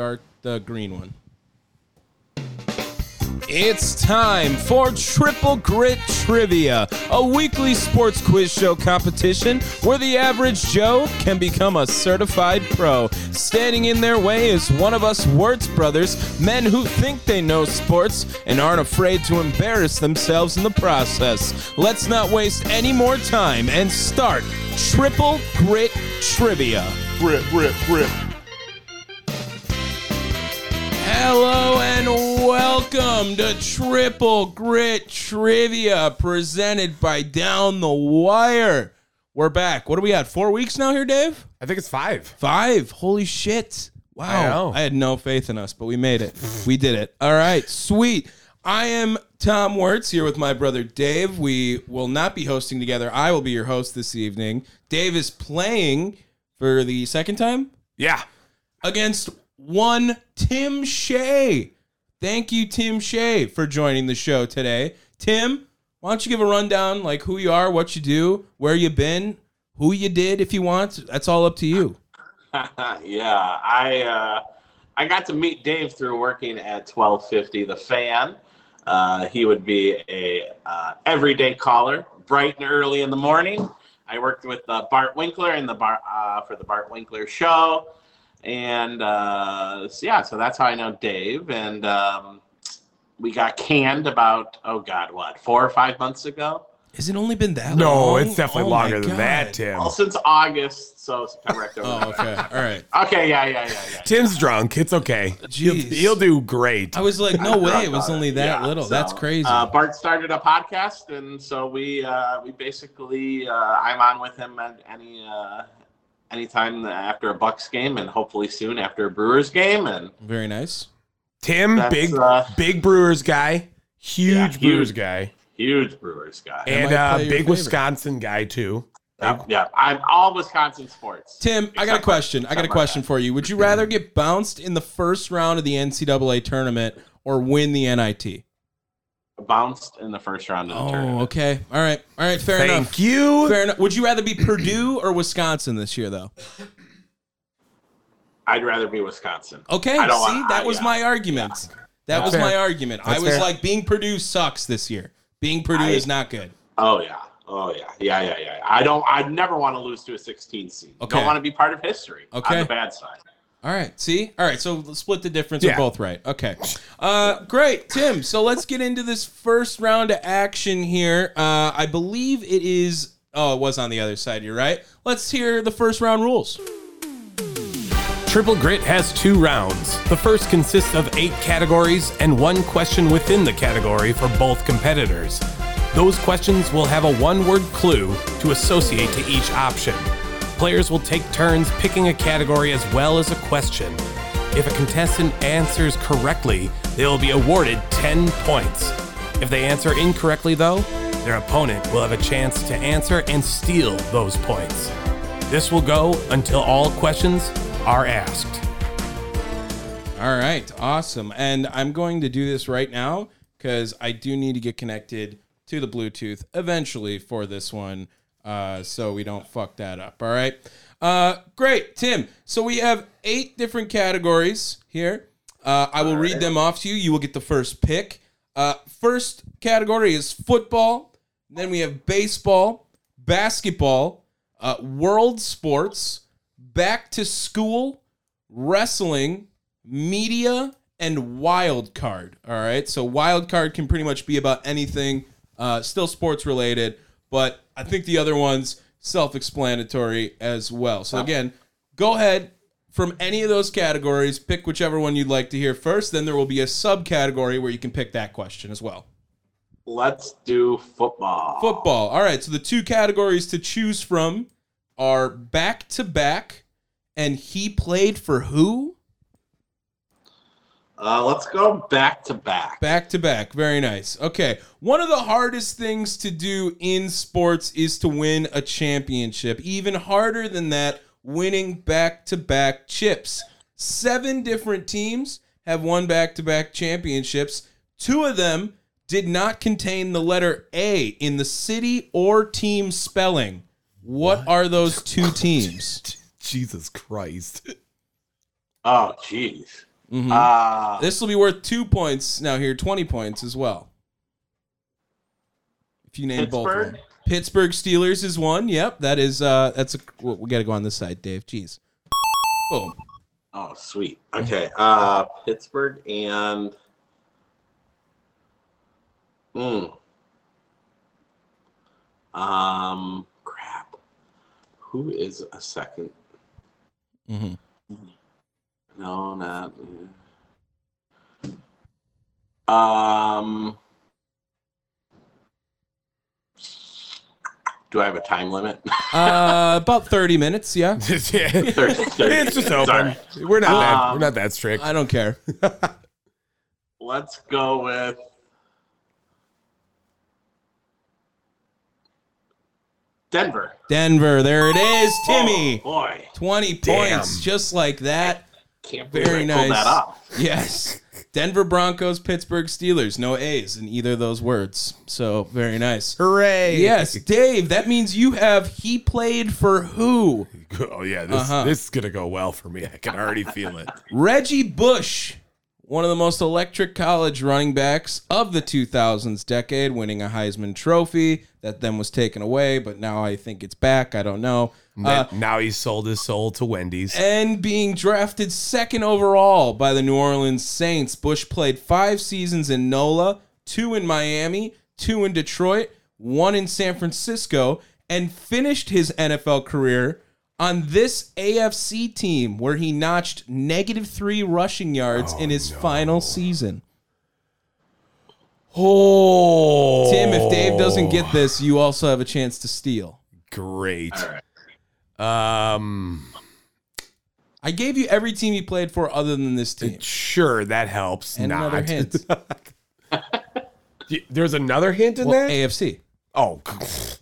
Start the green one. It's time for Triple Grit Trivia, a weekly sports quiz show competition where the average Joe can become a certified pro. Standing in their way is one of us Wirtz brothers, men who think they know sports and aren't afraid to embarrass themselves in the process. Let's not waste any more time and start Triple Grit Trivia. Rip, rip, rip. Hello and welcome to Triple Grit Trivia presented by Down the Wire. We're back. What are we at? Four weeks now here, Dave? I think it's five. Five. Holy shit. Wow. Know. I had no faith in us, but we made it. we did it. All right. Sweet. I am Tom Wertz here with my brother Dave. We will not be hosting together. I will be your host this evening. Dave is playing for the second time Yeah. against one Tim Shea. Thank you, Tim Shea, for joining the show today. Tim, why don't you give a rundown, like who you are, what you do, where you've been, who you did, if you want. That's all up to you. yeah, I uh, I got to meet Dave through working at 1250 The Fan. Uh, he would be a uh, everyday caller, bright and early in the morning. I worked with uh, Bart Winkler in the bar uh, for the Bart Winkler show, and uh, so, yeah, so that's how I know Dave. And um, we got canned about oh god, what four or five months ago. Has it only been that No, long? it's definitely Oh longer than that, Tim. Well, since August, so September, October. Oh, okay. All right. Okay, yeah, yeah, yeah, yeah. Tim's drunk. It's okay. He'll, he'll do great. I was like, no way. It was only that Yeah, little. so, That's crazy. Uh, Bart started a podcast, and so we uh, we basically uh, I'm on with him at any uh, anytime after a Bucks game, and hopefully soon after a Brewers game, and Very nice. Tim, big uh, big Brewers guy, huge Yeah, Brewers guy, huge Brewers guy. and might uh, big favorite. Wisconsin guy too. yeah, yeah, I'm all Wisconsin sports. Tim, I got a question. I got a question for you. Would you rather get bounced in the first round of the NCAA tournament or win the NIT? Bounced in the first round of the Oh, tournament. okay. All right. All right. Fair Thank enough. you. Fair enough. Would you rather be Purdue or Wisconsin this year, though? I'd rather be Wisconsin. Okay. I don't See, want- that I- was yeah. my argument. That That's was fair. my argument. I was fair. like, being Purdue sucks this year. Being Purdue I- is not good. Oh yeah. Oh yeah. Yeah, yeah, yeah. I don't. I never want to lose to a 16 seed. Okay. Don't want to be part of history. Okay. On the bad side. All right. See? All right. So split the difference. Yeah. We're both right. Okay. Uh, great, Tim. So let's get into this first round of action here. Uh, I believe it is. Oh, it was on the other side. You're right. Let's hear the first round rules. Triple Grit has two rounds. The first consists of eight categories and one question within the category for both competitors. Those questions will have a one word clue to associate to each option. Players will take turns picking a category as well as a question. If a contestant answers correctly, they will be awarded 10 points. If they answer incorrectly, though, their opponent will have a chance to answer and steal those points. This will go until all questions are asked. All right. Awesome. And I'm going to do this right now because I do need to get connected to the Bluetooth eventually for this one uh, so we don't fuck that up. All right. Uh, great, Tim. So we have eight different categories here. Uh, I will read them off to you. You will get the first pick. Uh, first category is football. Then we have baseball, basketball, uh, world sports, back to school, wrestling, media, and wild card. All right. So wild card can pretty much be about anything, uh, still sports related, but I think the other one's self-explanatory as well. So again, go ahead from any of those categories, pick whichever one you'd like to hear first. Then there will be a subcategory where you can pick that question as well. Let's do football. Football. All right. So the two categories to choose from are back to back, and he played for who? Uh, let's go back to back. Back to back. Very nice. Okay. One of the hardest things to do in sports is to win a championship. Even harder than that, winning back to back chips. Seven different teams have won back to back championships. Two of them did not contain the letter A in the city or team spelling. What, are those two teams? Jesus Christ. Oh, jeez. Mhm. Uh, This will be worth two points now. Here, twenty points as well. If you name both of Pittsburgh? them. Pittsburgh Steelers is one. Yep, that is. uh That's a. well, We got to go on this side, Dave. Jeez. Boom. oh, sweet. Okay. Uh, Pittsburgh and. Hmm. Um. Crap. Who is a second? hmm No, not. Um. Do I have a time limit? Uh, about thirty minutes. Yeah, yeah. it's Thirty- thirty just minutes. open. Sorry. We're not that. Um, We're not that strict. I don't care. Let's go with. Denver. Denver. There it is, Timmy. Oh, boy, Twenty Damn. points, just like that. Can't Very I pulled nice. that off. Yes. Denver Broncos, Pittsburgh Steelers. No A's in either of those words. So very nice. Hooray! Yes, Dave. That means you have he played for who? Oh yeah, this Uh-huh. this is gonna go well for me. I can already feel it. Reggie Bush, one of the most electric college running backs of the 2000s decade, winning a Heisman Trophy that then was taken away, but now I think it's back. I don't know. Uh, now he sold his soul to Wendy's. and being drafted second overall by the New Orleans Saints. Bush played five seasons in NOLA, two in Miami, two in Detroit, one in San Francisco, and finished his NFL career on this AFC team where he notched negative three rushing yards in his final season. Oh, Tim, if Dave doesn't get this, you also have a chance to steal. great. All right. Um, I gave you every team he played for other than this team. sure, that helps. And not. another hint. There's another hint in Well, there. AFC. oh,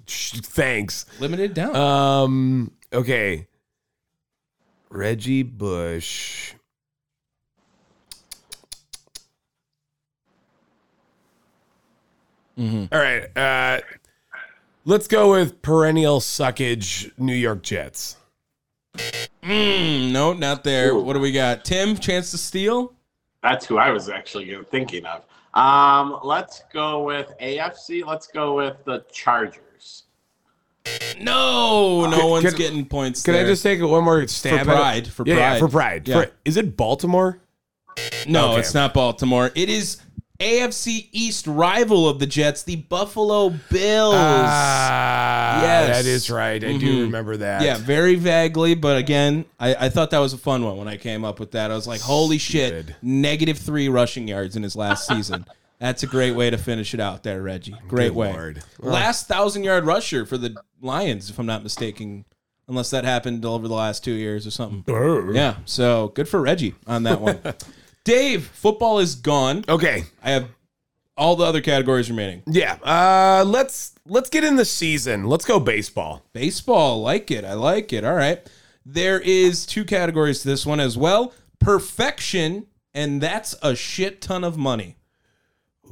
thanks. Limited down. Um, okay. Reggie Bush. Mhm. All right. Uh, let's go with perennial suckage New York Jets. Mm, no, not there. Ooh. What do we got? Tim, chance to steal? That's who I was actually thinking of. Um, let's go with AFC. Let's go with the Chargers. No, no Can- one's can- getting points. Can there. I just take one more stab For at it? pride, for yeah, yeah, pride. for pride. Yeah. For- is it Baltimore? No, Okay. it's not Baltimore. It is AFC East rival of the Jets, the Buffalo Bills. Ah, Yes. that is right. I do Mhm. remember that. yeah, very vaguely, but again, I, I thought that was a fun one when I came up with that. I was like, holy shit, negative three rushing yards in his last season. That's a great way to finish it out there, Reggie. Great Good way. Lord. Last thousand yard rusher for the Lions, if I'm not mistaken, unless that happened over the last two years or something. Oh. Yeah, so good for Reggie on that one. Dave, football is gone. Okay. I have all the other categories remaining. Yeah. Uh, let's let's get in the season. Let's go baseball. Baseball, like it. I like it. All right. There is two categories to this one as well. Perfection, and that's a shit ton of money.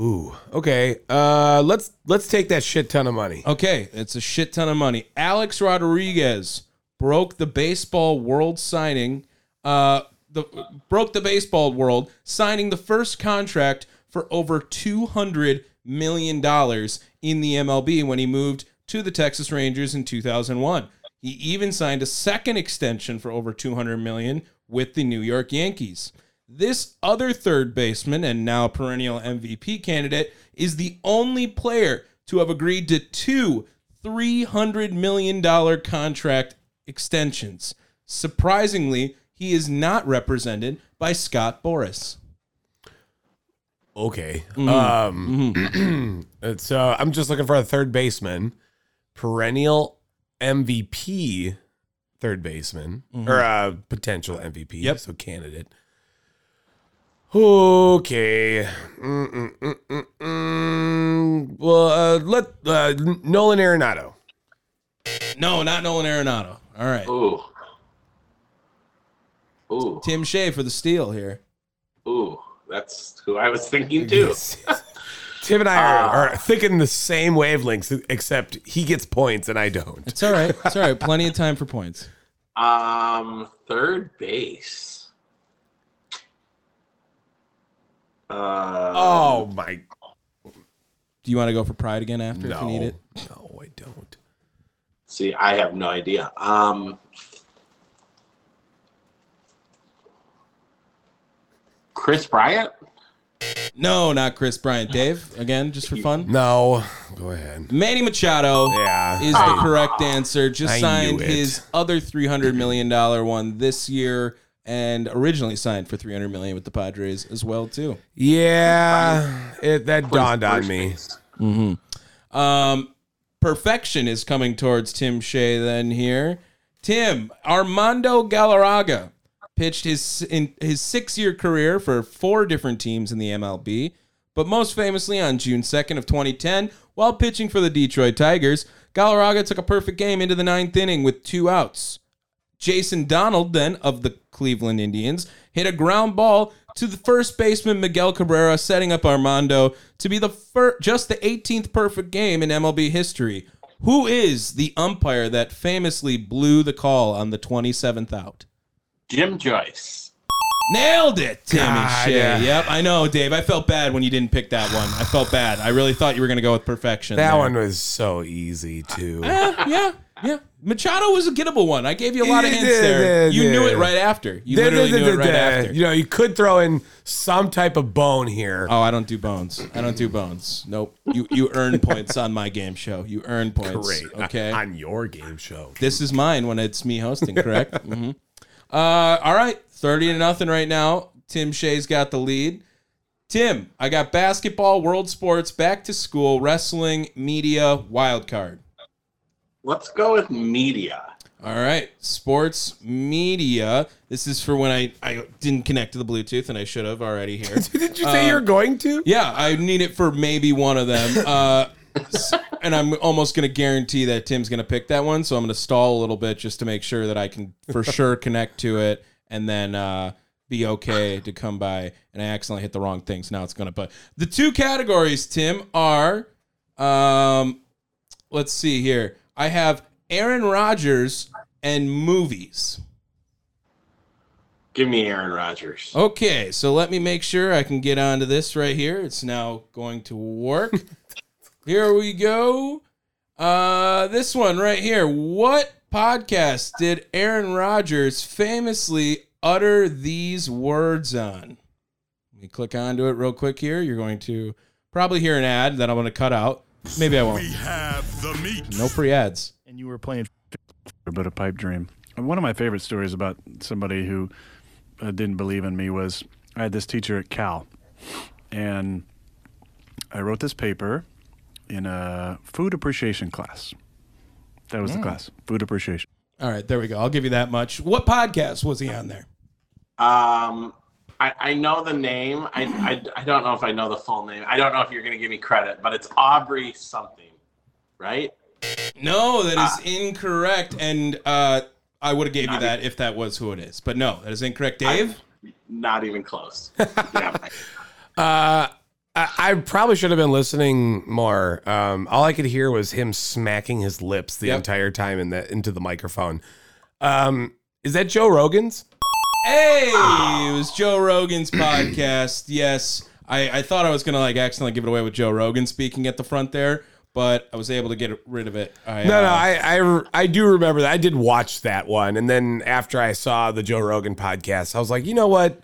Ooh. Okay. Uh, let's let's take that shit ton of money. Okay, it's a shit ton of money. Alex Rodriguez broke the baseball world signing, uh, the broke the baseball world signing the first contract for over two hundred million dollars in the MLB when he moved to the Texas Rangers in 2001. He even signed a second extension for over 200 million with the New York Yankees. This other third baseman and now perennial MVP candidate is the only player to have agreed to two $300 million contract extensions. Surprisingly, he is not represented by Scott Boras. Okay. Mm-hmm. Um, it's uh, I'm just looking for a third baseman, perennial MVP, third baseman or a potential MVP. Mm-hmm. Yep. So candidate. Okay. Mm, mm, mm. Well, uh, let uh, Nolan Arenado. No, not Nolan Arenado. All right. Ooh. Ooh. Tim Shea for the steal here. Ooh. That's who I was thinking too. Tim and I Ah. are, are thinking the same wavelengths, except he gets points and I don't. It's all right. It's all right. Plenty of time for points. Um, third base. Uh, Oh my Do you want to go for pride again after if you need no. it? No, I don't. See, I have no idea. Um, Kris Bryant? No, not Kris Bryant. Dave, again, just for fun. No. Go ahead. Manny Machado Yeah. is the correct answer. Just I signed knew it. his other three hundred million dollar one this year, and originally signed for three hundred million with the Padres as well too. Yeah. It that dawned on First me. base. Um, perfection is coming towards Tim Shea then here. Tim Armando Galarraga pitched his in his six year career for four different teams in the MLB, but most famously on June second of 2010, while pitching for the Detroit Tigers, Galarraga took a perfect game into the ninth inning with two outs. Jason Donald, then of the Cleveland Indians, hit a ground ball to the first baseman Miguel Cabrera, setting up Armando to be the fir- just the 18th perfect game in MLB history. Who is the umpire that famously blew the call on the 27th out? Jim Joyce. Nailed it, Timmy God, Shea. yeah. Yep, I know, Dave. I felt bad when you didn't pick that one. I felt bad. I really thought you were going to go with perfection. That there. one was so easy too. Yeah, yeah, yeah. Machado was a gettable one. I gave you a lot of Yeah, hints there. yeah, You knew it right after. You literally knew it right after. You know, you could throw in some type of bone here. Oh, I don't do bones. I don't do bones. Nope. You you earn points on my game show. You earn points. Great. Okay. On your game show. this is mine when it's me hosting. Correct. hmm Uh, all right. Thirty to nothing right now. Tim Shea's got the lead. Tim, I got basketball, world sports, back to school, wrestling, media, wild card. Let's go with media. All right, sports media. This is for when I, I didn't connect to the Bluetooth and I should have already here. Did you say you're going to? Yeah, I need it for maybe one of them. Uh, s- and I'm almost going to guarantee that Tim's going to pick that one. So I'm going to stall a little bit just to make sure that I can for sure connect to it and then uh, be okay to come by. And I accidentally hit the wrong thing. So now it's going to. But the two categories, Tim, are um, let's see here. I have Aaron Rodgers and movies. Give me Aaron Rodgers. Okay, so let me make sure I can get onto this right here. It's now going to work. here we go. Uh this one right here. What podcast did Aaron Rodgers famously utter these words on? Let me click onto it real quick here. You're going to probably hear an ad that I'm going to cut out. Maybe I won't. We have the meat. No free ads. and you were playing but a pipe dream. And one of my favorite stories about somebody who uh, didn't believe in me was I had this teacher at Cal, and I wrote this paper in a food appreciation class. That was the class, food appreciation. All right, there we go. I'll give you that much. What podcast was he on there? Um, I, I know the name. I, I, I don't know if I know the full name. I don't know if you're going to give me credit, but it's Aubrey something, right? No, that is incorrect. And uh, I would have gave you Not that if that was who it is. But no, that is incorrect. Dave? Not even close. yeah. Uh, I, probably should have been listening more. Um, all I could hear was him smacking his lips the Yep. entire time in the into the microphone. Um, is that Joe Rogan's? Hey, it was Joe Rogan's podcast. Yes. I, I thought I was going to like accidentally give it away with Joe Rogan speaking at the front there, but I was able to get rid of it. I, No, no, uh, I, I I do remember that. I did watch that one, and then after I saw the Joe Rogan podcast, I was like, you know what?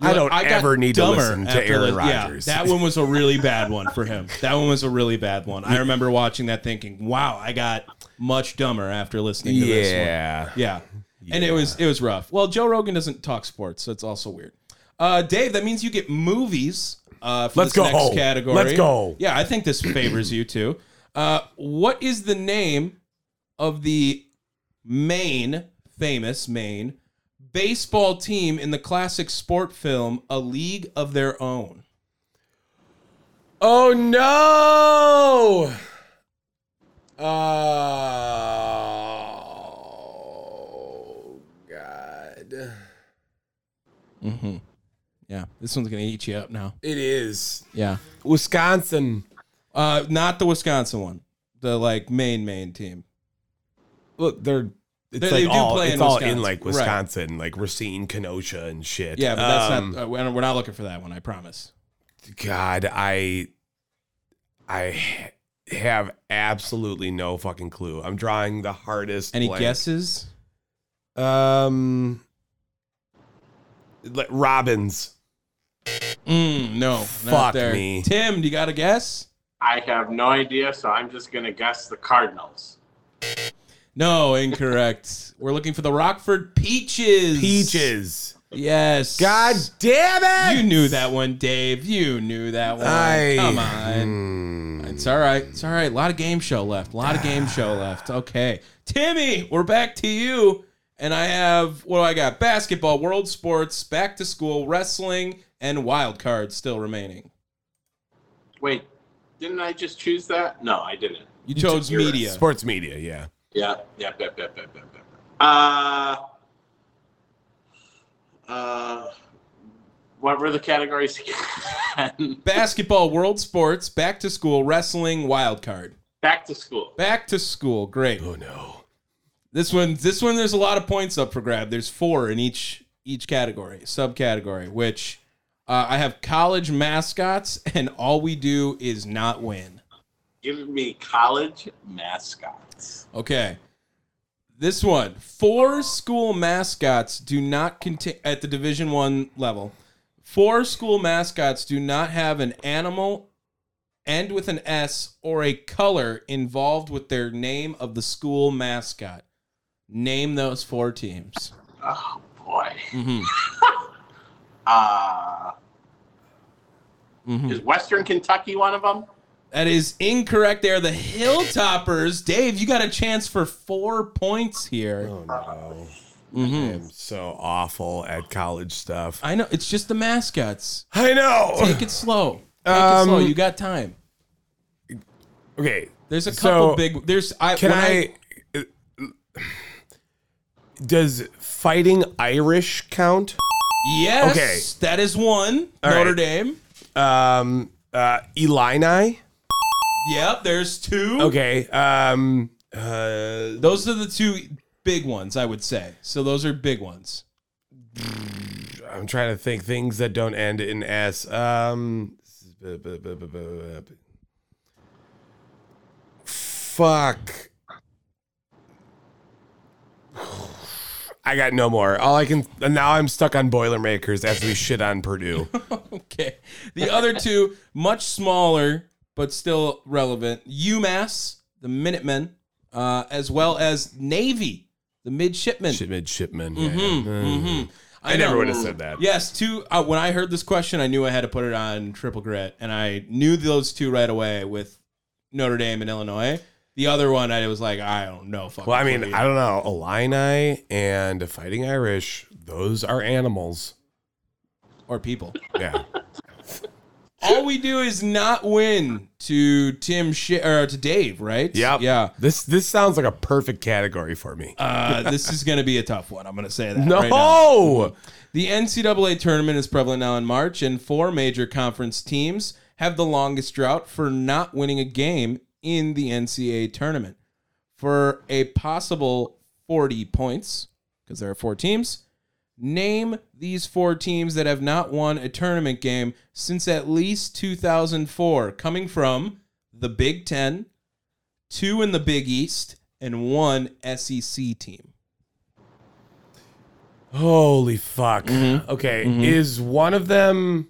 I don't got ever need to listen to Aaron Rodgers. Yeah, that one was a really bad one for him. That one was a really bad one. I remember watching that thinking, wow, I got much dumber after listening to this one. yeah. Yeah. And it was it was rough. Well, Joe Rogan doesn't talk sports, so it's also weird. Uh, Dave, that means you get movies uh, for Let's this go. next category. Let's go. Yeah, I think this favors you too. Uh, what is the name of the main, famous main baseball team in the classic sport film A League of Their Own? Oh no! Oh God! Mm-hmm. Yeah, this one's gonna eat you up now. It is Yeah, Wisconsin. uh, not the Wisconsin one. The like main main team. Look, they're it's They- like they do all play it's in all Wisconsin. in like Right. Wisconsin, like Racine, Kenosha, and shit. Yeah, but that's Um, not. Uh, we're we're not looking for that one. I promise. God, I I have absolutely no fucking clue. I'm drawing the hardest. Any blank. guesses? Um, like Robbins. Mm, no, Fuck not there. me. Tim, do you got a guess? I have no idea, so I'm just gonna guess the Cardinals. No, incorrect. We're looking for the Rockford Peaches. Peaches. Yes. God damn it! You knew that one, Dave. You knew that one. I, Come on. Hmm. It's all right. It's all right. A lot of game show left. A lot of game show left. Okay. Timmy, we're back to you. And I have, what do I got? Basketball, world sports, back to school, wrestling, and wild cards still remaining. Wait, didn't I just choose that? No, I didn't. You chose You're media. Sports media, yeah. Yeah, yep, yep, yep, yep, yep, yep. Uh, uh, what were the categories again? Basketball, world sports, back to school, wrestling, wild card. Back to school. Back to school. Great. Oh no. This one, this one, there's a lot of points up for grab. There's four in each each category, subcategory. Which uh, I have college mascots, and all we do is not win. Give me college mascots. Okay, this one, four school mascots do not contain at the Division One level. Four school mascots do not have an animal end with an S or a color involved with their name of the school mascot. Name those four teams. Oh boy. Mm-hmm. Uh, Mhm. is Western Kentucky one of them? That is incorrect. They're the Hilltoppers. Dave, you got a chance for four points here. Oh no. Mm-hmm. I'm so awful at college stuff. I know. It's just the mascots. I know. Take it slow. Take it Um, slow. You got time. Okay. There's a couple so, big. There's. I Can when I, uh, Does fighting Irish count? Yes. Okay. That is one. All Notre right. Dame. Um. Uh. Illini. Yep. There's two. Okay. Um. Uh. Those are the two big ones, I would say. So those are big ones. I'm trying to think things that don't end in S. Um. Fuck. I got no more. All I can and now I'm stuck on Boilermakers as we shit on Purdue. Okay. The other two, much smaller, but still relevant. UMass, the Minutemen, uh, as well as Navy, the Midshipmen. Shit midshipman. Mhm. I, never know. would have said that. Yes, two. Uh, when I heard this question, I knew I had to put it on Triple Grit, and I knew those two right away with Notre Dame and Illinois. The other one, I was like, I don't know. fucking Well, I mean, clue I don't know. Illini and Fighting Irish, those are animals. or people. Yeah. All we do is not win to Tim Sh- or to Dave, right? Yeah, Yeah. This this sounds like a perfect category for me. Uh, this is going to be a tough one. I'm going to say that. no. right now. The NCAA tournament is prevalent now in March, and four major conference teams have the longest drought for not winning a game in the NCAA tournament. For a possible 40 points, because there are four teams, name these four teams that have not won a tournament game since at least 2004, coming from the Big Ten, two in the Big East, and one SEC team. Holy fuck. Mm-hmm. Okay. Is one of them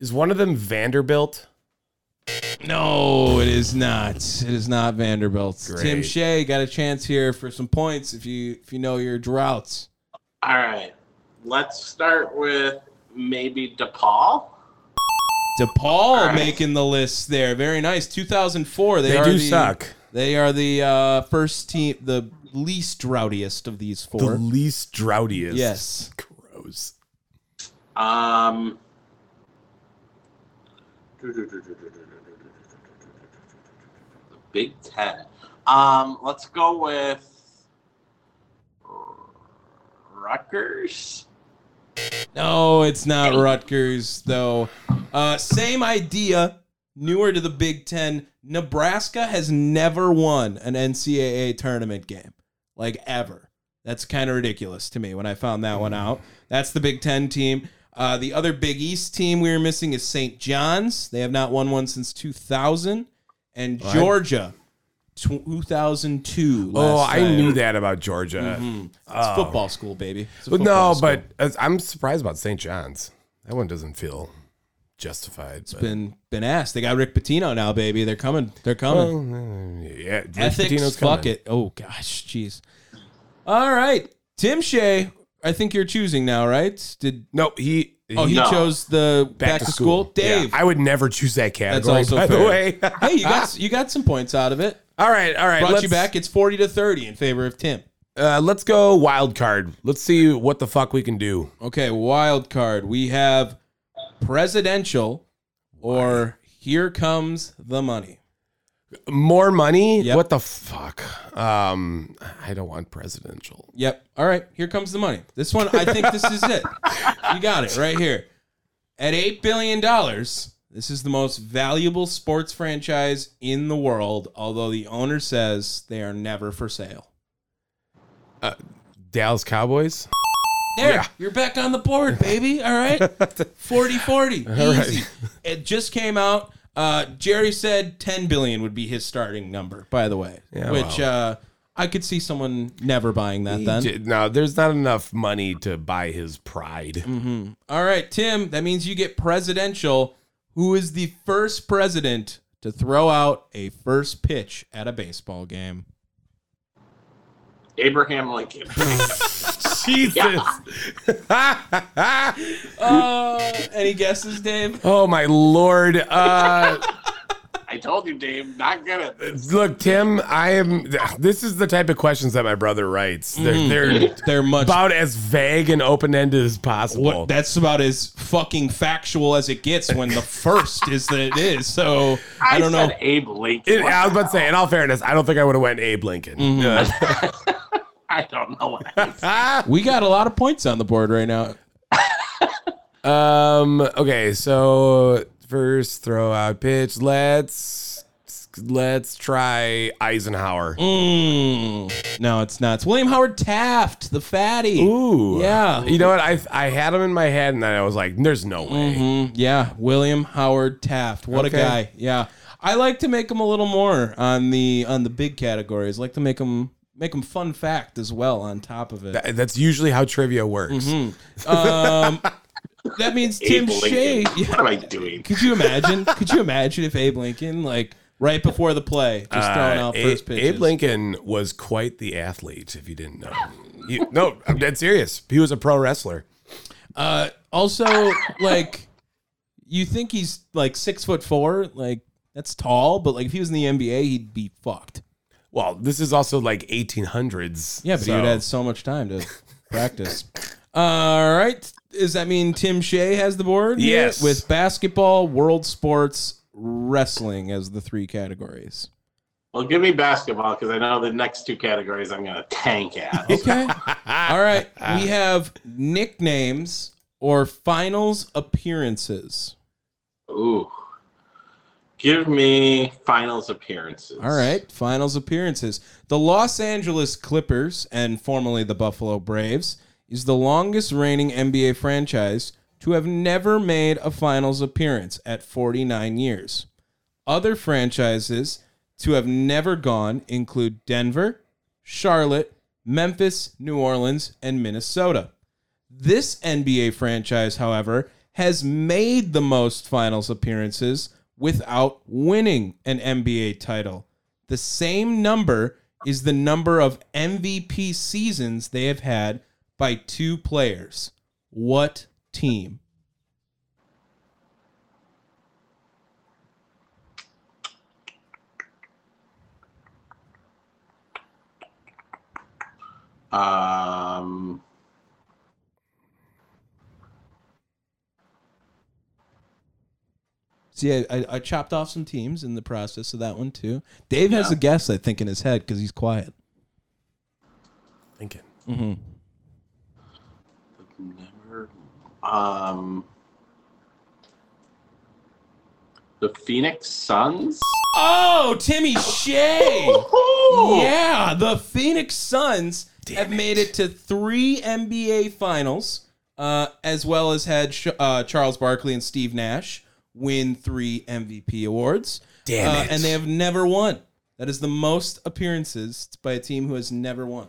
is one of them Vanderbilt? No, it is not. It is not Vanderbilt. Great. Tim Shea got a chance here for some points if you if you know your droughts. All right. Let's start with maybe DePaul. DePaul right. making the list there. Very nice. 2004. They, They are do the, suck. They are the uh, first team, the least droughtiest of these four. The least droughtiest. yes. Gross. Um, the Big Ten. Um, let's go with Rutgers. No, it's not Rutgers though. Uh, same idea. Newer to the Big Ten. Nebraska has never won an NCAA tournament game, like ever. That's kind of ridiculous to me when I found that one out. That's the Big Ten team. Uh, the other Big East team we were missing is St. John's. They have not won one since 2000. And Georgia, 2002. Oh, I time. knew that about Georgia. Mm-hmm. It's oh. football school, baby. It's a But no, school. but I'm surprised about St. John's. That one doesn't feel justified. but- been been asked. They got Rick Pitino now, baby. They're coming. They're coming. Well, yeah, Rick Ethics, Pitino's fuck it. Oh gosh, jeez. All right, Tim Shea. I think you're choosing now, right? Did No, he. oh he No. chose the back, to school. Yeah, Dave. I would never choose that category. also by fair. the way. hey, you got you got some points out of it. All right, all right. Brought let's, you back. It's forty to thirty in favor of Tim. Uh, let's go wild card. Let's see what the fuck we can do. Okay, wild card. We have presidential or here comes the money. More money? Yep. What the fuck? Um, I don't want presidential. Yep. All right. Here comes the money. This one, I think this is it. You got it right here. At $8 billion, this is the most valuable sports franchise in the world, although the owner says they are never for sale. Dallas Cowboys. There, Yeah. you're back on the board, baby. All right. 40 40. Easy. right. It just came out. Uh, Jerry said 10 billion would be his starting number, by the way, Yeah, which uh, I could see someone never buying that then. J- No, there's not enough money to buy his pride. All right, Tim, that means you get presidential. Who is the first president to throw out a first pitch at a baseball game? Abraham Lincoln. Jesus. Uh, any guesses, Dave? oh my lord. Uh, I told you, Dave, not gonna. look, Tim. I am. This is the type of questions that my brother writes. They're, they're They're much. about as vague and open ended as possible. what, that's about as fucking factual as it gets when the first is that it is. So I, I, don't know. Abe Lincoln. It- I was the about to say, in all fairness, I don't think I would have went Abe Lincoln. Uh, hell? I don't know what I. We got a lot of points on the board right now. Um. Okay. So first throw out pitch. Let's let's try Eisenhower. Mm, no, it's not. It's William Howard Taft, the fatty. Ooh. Yeah. You know what? I I had him in my head, and then I was like, "There's no way." Mm, yeah, William Howard Taft. What Okay. a guy. Yeah. I like to make him a little more on the on the big categories. I like to make him make him fun fact as well on top of it. That- that's usually how trivia works. Um, that means Tim Abe Shea. Lincoln. What am I doing? Could you imagine? Could you imagine if Abe Lincoln like right before the play just throwing Uh, out A- first pitches? Abe Lincoln was quite the athlete. If you didn't know, He- no, I'm dead serious. He was a pro wrestler. Uh, also, like, you think he's like six foot four? Like, that's tall, but like if he was in the NBA, he'd be fucked. Well, this is also like 1800s. Yeah, but so- he would had so much time to practice. All right. Does that mean Tim Shea has the board? here? Yes. With basketball, world sports, wrestling as the three categories. Well, give me basketball because I know the next two categories I'm going to tank at. Okay. All right. We have nicknames or finals appearances. Ooh. Give me finals appearances. All right, finals appearances. The Los Angeles Clippers, and formerly the Buffalo Braves, is the longest reigning NBA franchise to have never made a finals appearance at 49 years. Other franchises to have never gone include Denver, Charlotte, Memphis, New Orleans, and Minnesota. This NBA franchise, however, has made the most finals appearances without winning an NBA title. The same number is the number of MVP seasons they have had by two players. What team? Um, See, I, I, I chopped off some teams in the process of that one too. Dave has a guess, I think, in his head because he's quiet. Lincoln. never. Um, the Phoenix Suns. Oh, Timmy Shea. Yeah, the Phoenix Suns have made it to three NBA finals uh, as well as had Sh- uh, Charles Barkley and Steve Nash win three MVP awards. Damn Uh, it. and they have never won. That is the most appearances by a team who has never won.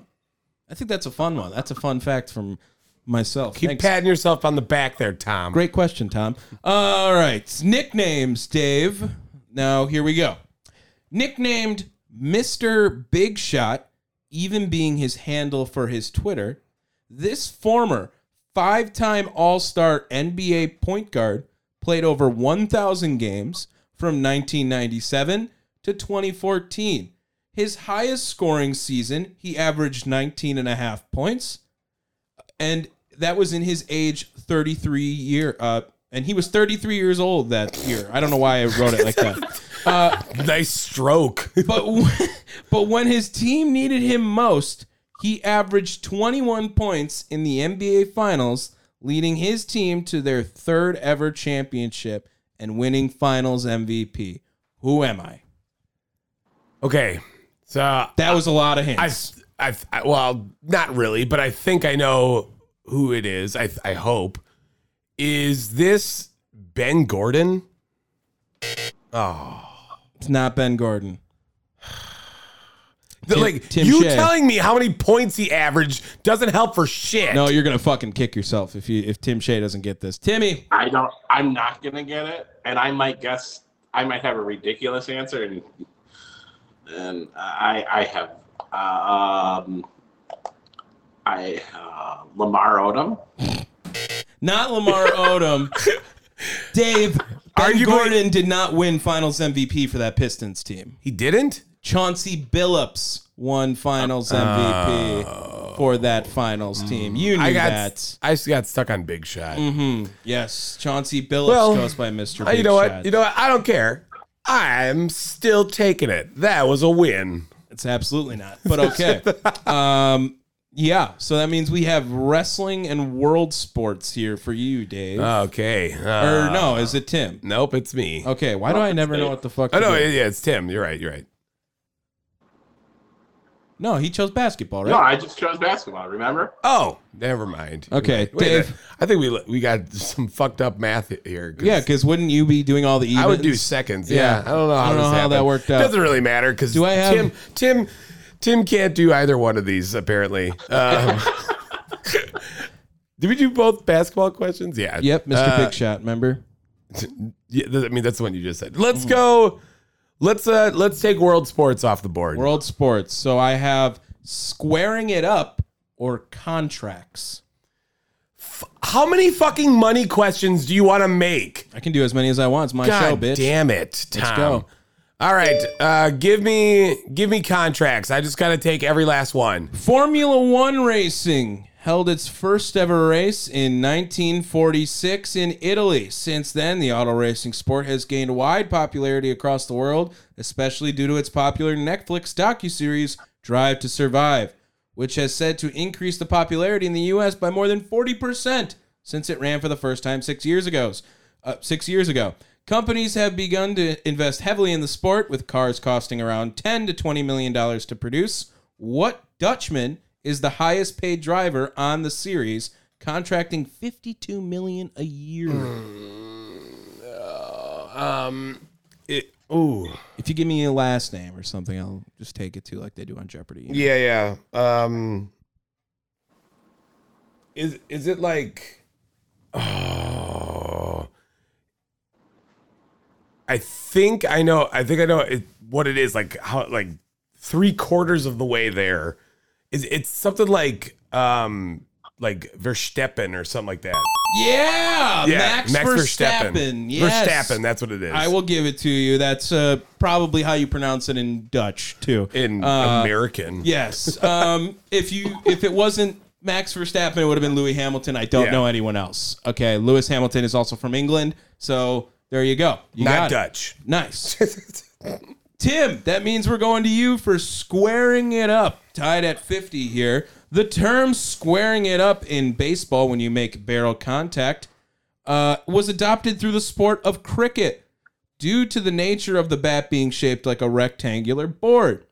I think that's a fun one. That's a fun fact from myself. Keep Thanks. patting yourself on the back there, Tom. Great question, Tom. All right. Nicknames, Dave. Now, here we go. Nicknamed Mr. Big Shot, even being his handle for his Twitter, this former five time All Star NBA point guard played over 1,000 games from 1997 to 2014. His highest scoring season, he averaged 19 and a half points and that was in his age 33 year uh and he was 33 years old that year i don't know why i wrote it like that Uh, Nice stroke. but when, but when his team needed him most he averaged 21 points in the nba finals leading his team to their third ever championship and winning finals mvp who am i okay. So that was a lot of I, I, I, well, not really, but I think I know who it is. I, I hope. Is this Ben Gordon? Oh, it's not ben gordon Tim- like Tim you Shea. telling me how many points he averaged doesn't help for shit. no you're gonna fucking kick yourself if you if tim shea doesn't get this timmy I don't. I'm not gonna get it, and I might guess. I might have a ridiculous answer, and and I I have um I uh, Lamar Odom. Not Lamar Odom. Dave, Ben Arguably- Gordon did not win Finals MVP for that Pistons team. he didn't. Chauncey Billups won Finals MVP for that Finals team. You knew I got that. I just got stuck on Big Shot. hmm Yes, Chauncey Billups Well, goes by Mr. Uh, Big you know Shot. what? You know what? I don't care. I'm still taking it. That was a win. It's absolutely not. But okay. um, yeah, so that means we have wrestling and world sports here for you, Dave. Okay. or Uh, no, is it Tim? Nope, it's me. Okay, why do I never know what the fuck? Oh to no, do? yeah, it's Tim. You're right. You're right. No, he chose basketball, right? No, I just chose basketball. Remember? Oh, never mind. Okay, Wait Dave. I think we we got some fucked up math here. 'cause Yeah, because wouldn't you be doing all the evens? I would do seconds. Yeah, Yeah. I don't know how, I don't know how happened. that worked out. Doesn't really matter because Do I have- Tim? Tim Tim can't do either one of these apparently. Um, did we do both basketball questions? Yeah. Yep, Mr. Uh, Big Shot. Remember? Yeah, I mean that's the one you just said. Let's go. Let's uh let's take world sports off the board. World sports. So I have squaring it up or contracts. How many fucking money questions do you want to make? I can do as many as I want. It's my God show, bitch. damn it, Tom. Let's go. All right, uh, give me give me contracts. I just got to take every last one. Formula One racing held its first ever race in 1946 in Italy. Since then, the auto racing sport has gained wide popularity across the world, especially due to its popular Netflix docuseries Drive to Survive, which has said to increase the popularity in the U.S. by more than 40% since it ran for the first time six years ago. Uh, six years ago. Companies have begun to invest heavily in the sport, with cars costing around 10 to 20 million dollars to produce. What Dutchman is the highest paid driver on the series, contracting 52 million a year? Um, it, ooh, If you give me a last name or something, I'll just take it to like they do on Jeopardy. yeah, yeah. Um, is is it like? Oh, I think I know. I think I know it, what it is. Like how like three quarters of the way there. Is it's something like um like Verstappen or something like that. Yeah, Max, Verstappen. Yes. Verstappen, that's what it is. I will give it to you. That's uh, probably how you pronounce it in Dutch too. in Uh, American. Yes. Um, if you if it wasn't Max Verstappen, it would have been Lewis Hamilton. I don't Yeah. know anyone else. Okay, Lewis Hamilton is also from England, so there you go. You not got it. Dutch. Nice. Tim, that means we're going to you for squaring it up. Tied at 50 here. The term squaring it up in baseball when you make barrel contact uh, was adopted through the sport of cricket due to the nature of the bat being shaped like a rectangular board.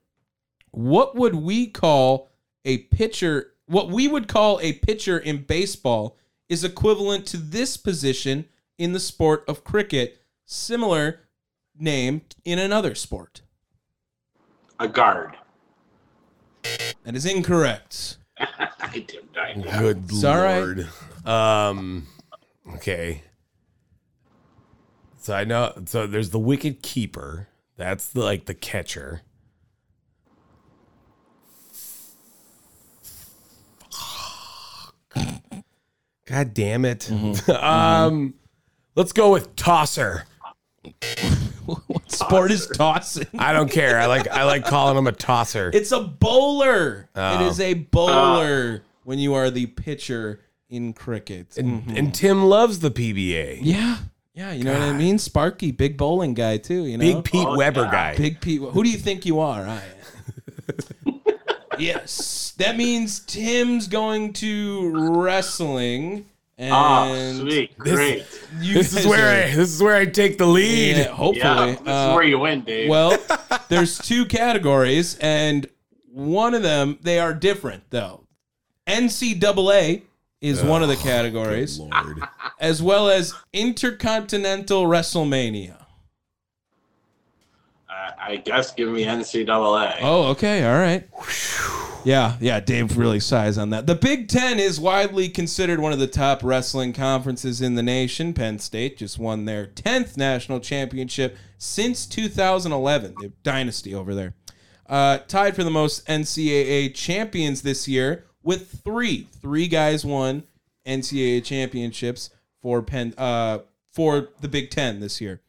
What would we call a pitcher? What we would call a pitcher in baseball is equivalent to this position in the sport of cricket, similar name in another sport? A guard. That is incorrect. I did. I know. Good It's all right. lord. Um. Okay. So I know. So there's the wicket keeper. That's the like the catcher. God damn it. um. Let's go with tosser. what sport is tossing? I don't care. I like I like calling him a tosser. It's a bowler. Oh. It is a bowler when you are the pitcher in cricket. and, Mhm. and Tim loves the PBA. yeah, yeah, you know what I mean. Sparky, big bowling guy too. You know, Big Pete Oh, Weber yeah. guy. Big Pete. Who do you think you are? I. yes, that means Tim's going to wrestling. And Oh, sweet. This- Great. you this is where I this is where I take the lead. Yeah, hopefully. Yeah, this Uh, is where you win, Dave. Well, there's two categories, and one of them they are different though. NCAA is one of the categories, Lord. as well as Intercontinental WrestleMania. uh, I guess give me NCAA. Oh, okay, all right. Yeah, yeah, Dave really sighs on that. The Big Ten is widely considered one of the top wrestling conferences in the nation. Penn State just won their 10th national championship since 2011. The dynasty over there. Uh, tied for the most NCAA champions this year with three. Three guys won NCAA championships for Penn uh, for the Big Ten this year.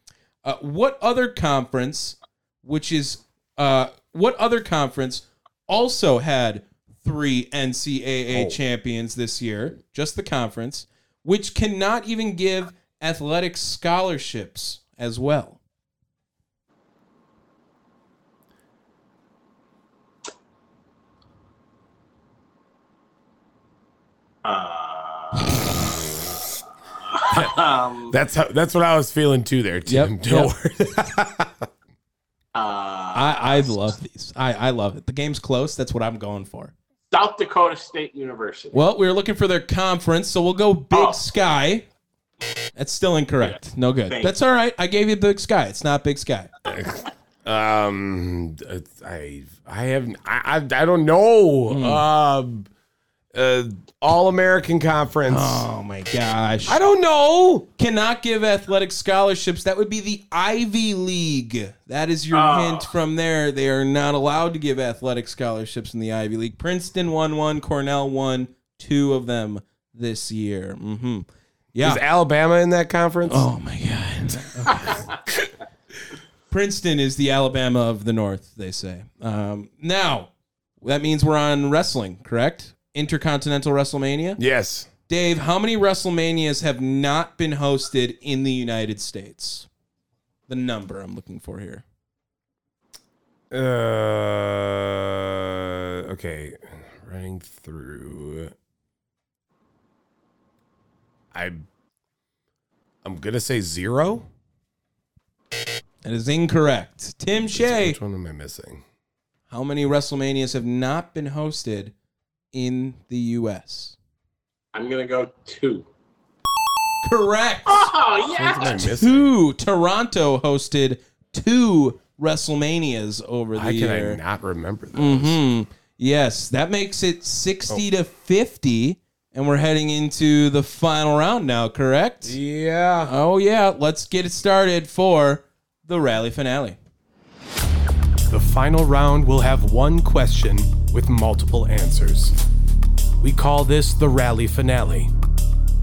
Uh, what other conference, which is uh, what other conference also had three NCAA Oh. champions this year, just the conference, which cannot even give athletic scholarships as well. Uh, um, That's how that's what I was feeling too there, Tim. Yep, Don't yep. worry. uh, I, I love these. I, I love it. The game's close. That's what I'm going for. South Dakota State University. Well, we were looking for their conference, so we'll go Big Oh. Sky. That's still incorrect. No good. Thank That's all right. I gave you Big Sky. It's not Big Sky. Um, I I have I I, I don't know. Hmm. Um, uh, All American Conference. Oh my gosh. I don't know. cannot give athletic scholarships. That would be the Ivy League. That is your Oh. hint from there. They are not allowed to give athletic scholarships in the Ivy League. Princeton won one, Cornell won two of them this year. Mm-hmm. Yeah. Is Alabama in that conference? oh my god. Okay. Princeton is the Alabama of the North, they say. Um, now, that means we're on wrestling, correct? Intercontinental WrestleMania. Yes. Dave, how many WrestleManias have not been hosted in the United States? The number I'm looking for here. Uh. Okay. Running through. I. I'm gonna say zero. That is incorrect. Tim Shea, Which one am I missing? how many WrestleManias have not been hosted in the U.S.? I'm gonna go two. Correct. Oh Which ones yeah. missing? Two. Toronto hosted two WrestleManias over the How can year. I not remember those? hmm Yes, that makes it 60 to 50, and we're heading into the final round now, correct? Yeah. Oh, yeah. Let's get it started for the rally finale. The final round will have one question with multiple answers. We call this the rally finale.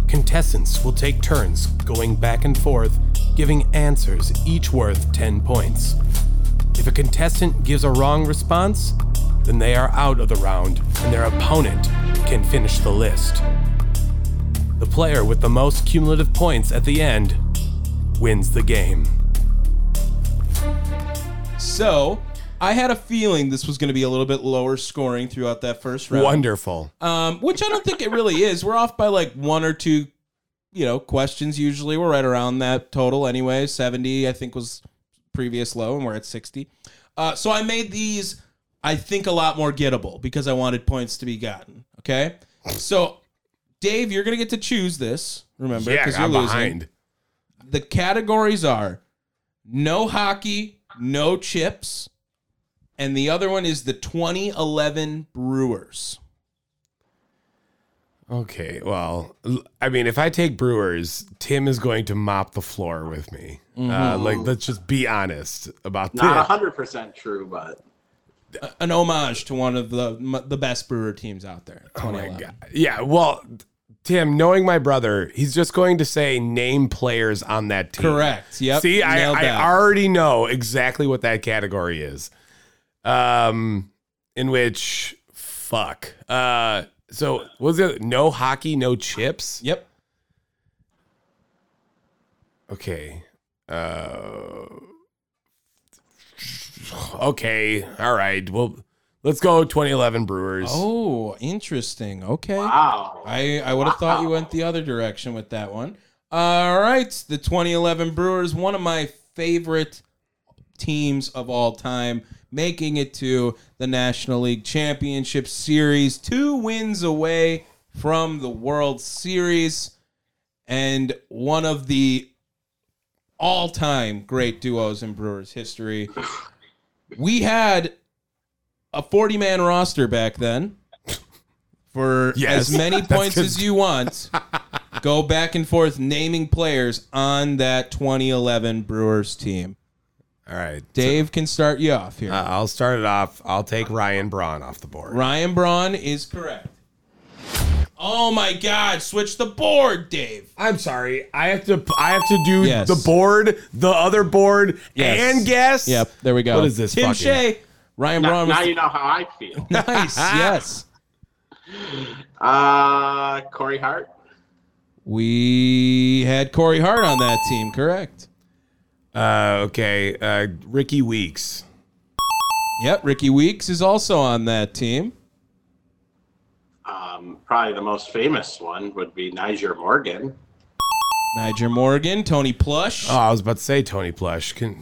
Contestants will take turns going back and forth, giving answers each worth 10 points. If a contestant gives a wrong response, then they are out of the round and their opponent can finish the list. The player with the most cumulative points at the end wins the game. So, I had a feeling this was going to be a little bit lower scoring throughout that first round. Wonderful. Um, which I don't think it really is. We're off by like one or two, you know, questions usually. We're right around that total anyway. 70, I think, was previous low, and we're at 60. Uh, so I made these, I think, a lot more gettable because I wanted points to be gotten. Okay. So Dave, you're gonna get to choose this. Remember, Yeah, you're I'm losing. behind. The categories are no hockey, no chips, and the other one is the 2011 Brewers. Okay, well, I mean, if I take Brewers, Tim is going to mop the floor with me. Uh, Mm-hmm. like, let's just be honest about that. Not hundred percent true, but An homage to one of the m- the best Brewer teams out there. Oh my god! Yeah, well, Tim, knowing my brother, he's just going to say name players on that team. Correct. Yep. See, I, nailed I already know exactly what that category is. Um, in which, fuck. Uh, so was it no hockey, no chips? Yep. Okay. Uh, okay. All right. Well, let's go 2011 Brewers. Oh, interesting. Okay. wow. I, I would have thought you went the other direction with that one. All right. The 2011 Brewers, one of my favorite teams of all time, making it to the National League Championship Series, two wins away from the World Series, and one of the all time great duos in Brewers history. We had a 40 man roster back then for Yes. as many points as you want. Go back and forth naming players on that 2011 Brewers team. All right. Dave can start you off here. Uh, I'll start it off. I'll take Ryan Braun off the board. Ryan Braun is correct. Oh my God! Switch the board, Dave. I'm sorry. I have to. I have to do Yes. the board, the other board, Yes. and guess. Yep, there we go. What is this Tim fucking- Shea. Ryan Now, Braun was now you know how I feel. nice. yes. Uh, Corey Hart. We had Corey Hart on that team, correct? Uh, okay. Uh, Rickie Weeks. Yep, Rickie Weeks is also on that team. Um, probably the most famous one would be Nyjer Morgan. Nyjer Morgan, Tony Plush. Oh, I was about to say Tony Plush. Can,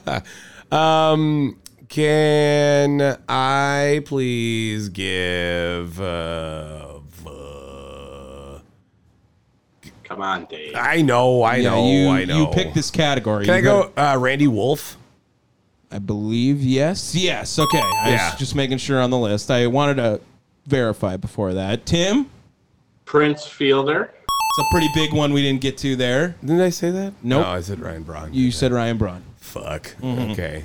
um, can I please give? Uh, uh, Come on, Dave. I know. I Yeah, know. you, I know. You picked this category. Can I You go? Uh, Randy Wolf. I believe yes. Yes. Okay. I Yeah. was just making sure on the list. I wanted to verify before that. Tim, Prince Fielder. it's a pretty big one we didn't get to there. Didn't I say that? Nope. No, I said Ryan Braun. You said Ryan Braun. Fuck. Mm-hmm. Okay.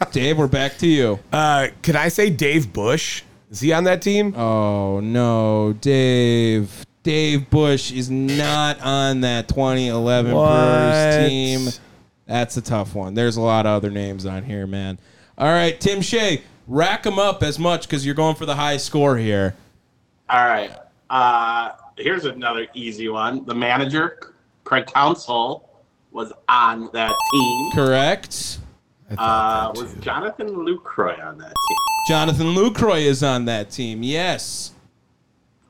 Dave, we're back to you. uh, can I say Dave Bush? Is he on that team? Oh no, Dave. Dave Bush is not on that 2011 What? Brewers team. That's a tough one. There's a lot of other names on here, man. All right, Tim Shea, rack them up as much because you're going for the high score here. All right. Uh, here's another easy one. The manager, Craig Counsell, was on that team. Correct. Uh, was too. Jonathan Lucroy on that team? Jonathan Lucroy is on that team. Yes.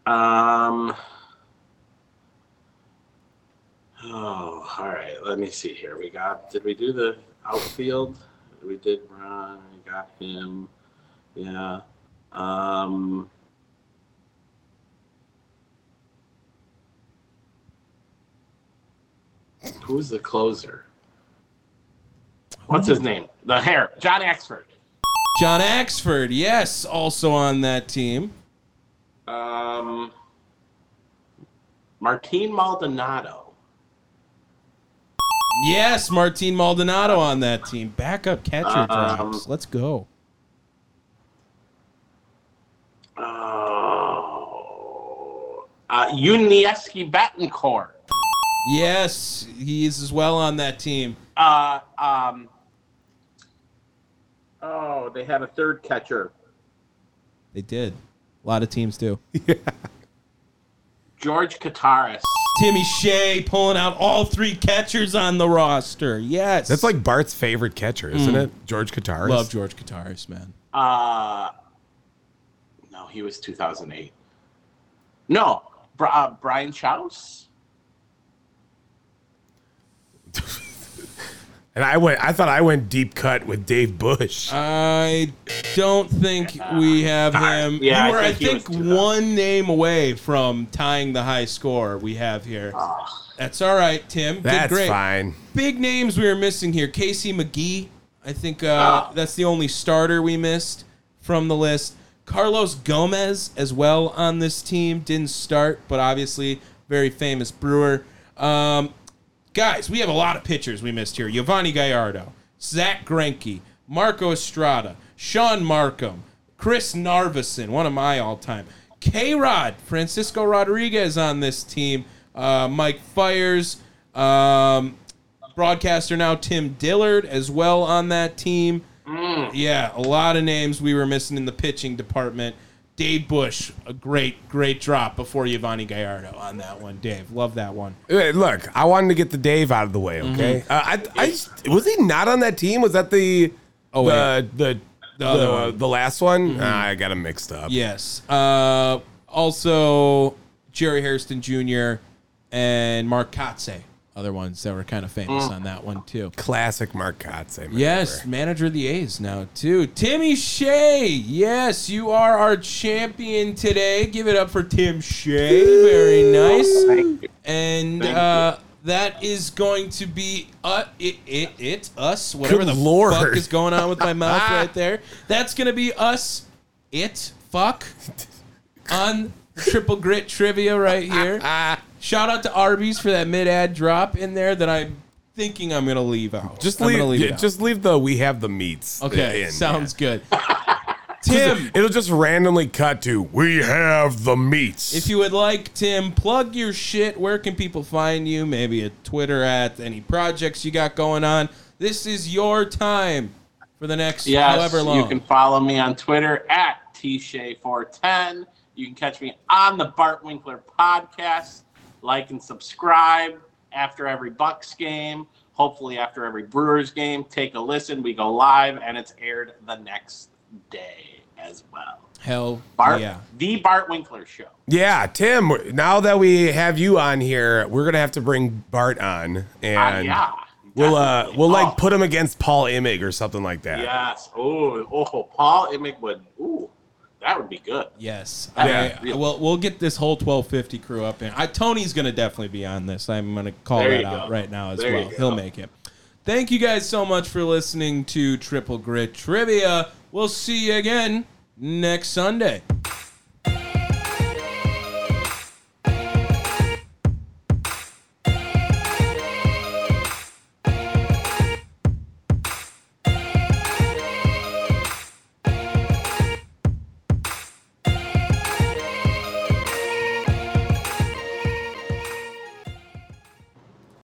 Um. Oh, all right. Let me see here. We got. Did we do the outfield? We did run. We got him. Yeah. Um. Who's the closer? What's his name? The hair. John Axford. John Axford, yes, also on that team. Um. Martin Maldonado. Yes, Martin Maldonado on that team. Backup catcher Um, drops. Let's go. Oh. Uh, Yuniesky Betancourt. Yes, he is as well on that team. Uh, um, oh, they had a third catcher. They did. A lot of teams do. George Kottaras. Timmy Shea pulling out all three catchers on the roster. Yes. That's like Bart's favorite catcher, isn't it? George Kottaras. love George Kottaras, man. Uh, no, he was 2008. No, uh, Brian Chaus. And I went. I thought I went deep cut with Dave Bush. I don't think we have him. Yeah, you were, I I think he think, was too, one name away from tying the high score we have here. Ah. That's all right, Tim. Did That's great. fine. Big names we were missing here. Casey McGehee. I think uh, Ah. that's the only starter we missed from the list. Carlos Gomez as well on this team didn't start, but obviously very famous Brewer. Um, guys, we have a lot of pitchers we missed here. Yovani Gallardo, Zack Greinke, Marco Estrada, Shaun Marcum, Chris Narveson, one of my all-time. K-Rod, Francisco Rodriguez on this team. Uh, Mike Fiers, um, broadcaster now Tim Dillard as well on that team. Yeah, a lot of names we were missing in the pitching department. Dave Bush, a great, great drop before Yovani Gallardo on that one. Dave, love that one. Hey, Look, I wanted to get the Dave out of the way. Okay. Mm-hmm. Uh, I, I was he not on that team? Was that the Oh, the the the, other the, one. Mm-hmm. last one? Ah, I got him mixed up. Yes. Uh, also, Jerry Hairston Jr. and Mark Kotsay, other ones that were kind of famous on that one too. Classic Mark Kotsay. man. Yes, manager of the A's now too. Timmy Shea. Yes, you are our champion today. Give it up for Tim Shea. Very nice. Thank you. And Thank uh, that is going to be uh, it, it, it, us, whatever Good the Lord. fuck is going on with my mouth right there. That's going to be us, it, fuck, on Triple Grit Trivia right here. Shout out to Arby's for that mid ad drop in there that I'm thinking I'm going to leave out. Just I'm leave. gonna leave yeah, out. just leave the we have the meats. Okay, in, sounds good. Tim, It'll just randomly cut to we have the meats. if you would like, Tim, plug your shit. Where can people find you? Maybe a Twitter at any projects you got going on. This is your time for the next Yes, however long. you can follow me on Twitter at tshay410. You can catch me on the Bart Winkler podcast. Like and subscribe after every Bucks game. Hopefully after every Brewers game. Take a listen. We go live and it's aired the next day as well. Hell Bart, yeah. the Bart Winkler show. yeah, Tim. Now that we have you on here, we're gonna have to bring Bart on, and Ah, yeah. we'll uh we'll Oh, like put him against Paul Imig or something like that. Yes. Oh, oh, Paul Imig would. Ooh, that would be good. Yes. Yeah. I, we'll, we'll get this whole 1250 crew up in. I, Tony's going to definitely be on this. I'm going to call There that out go. right now as There well. He'll make it. Thank you guys so much for listening to Triple Grit Trivia. We'll see you again next Sunday.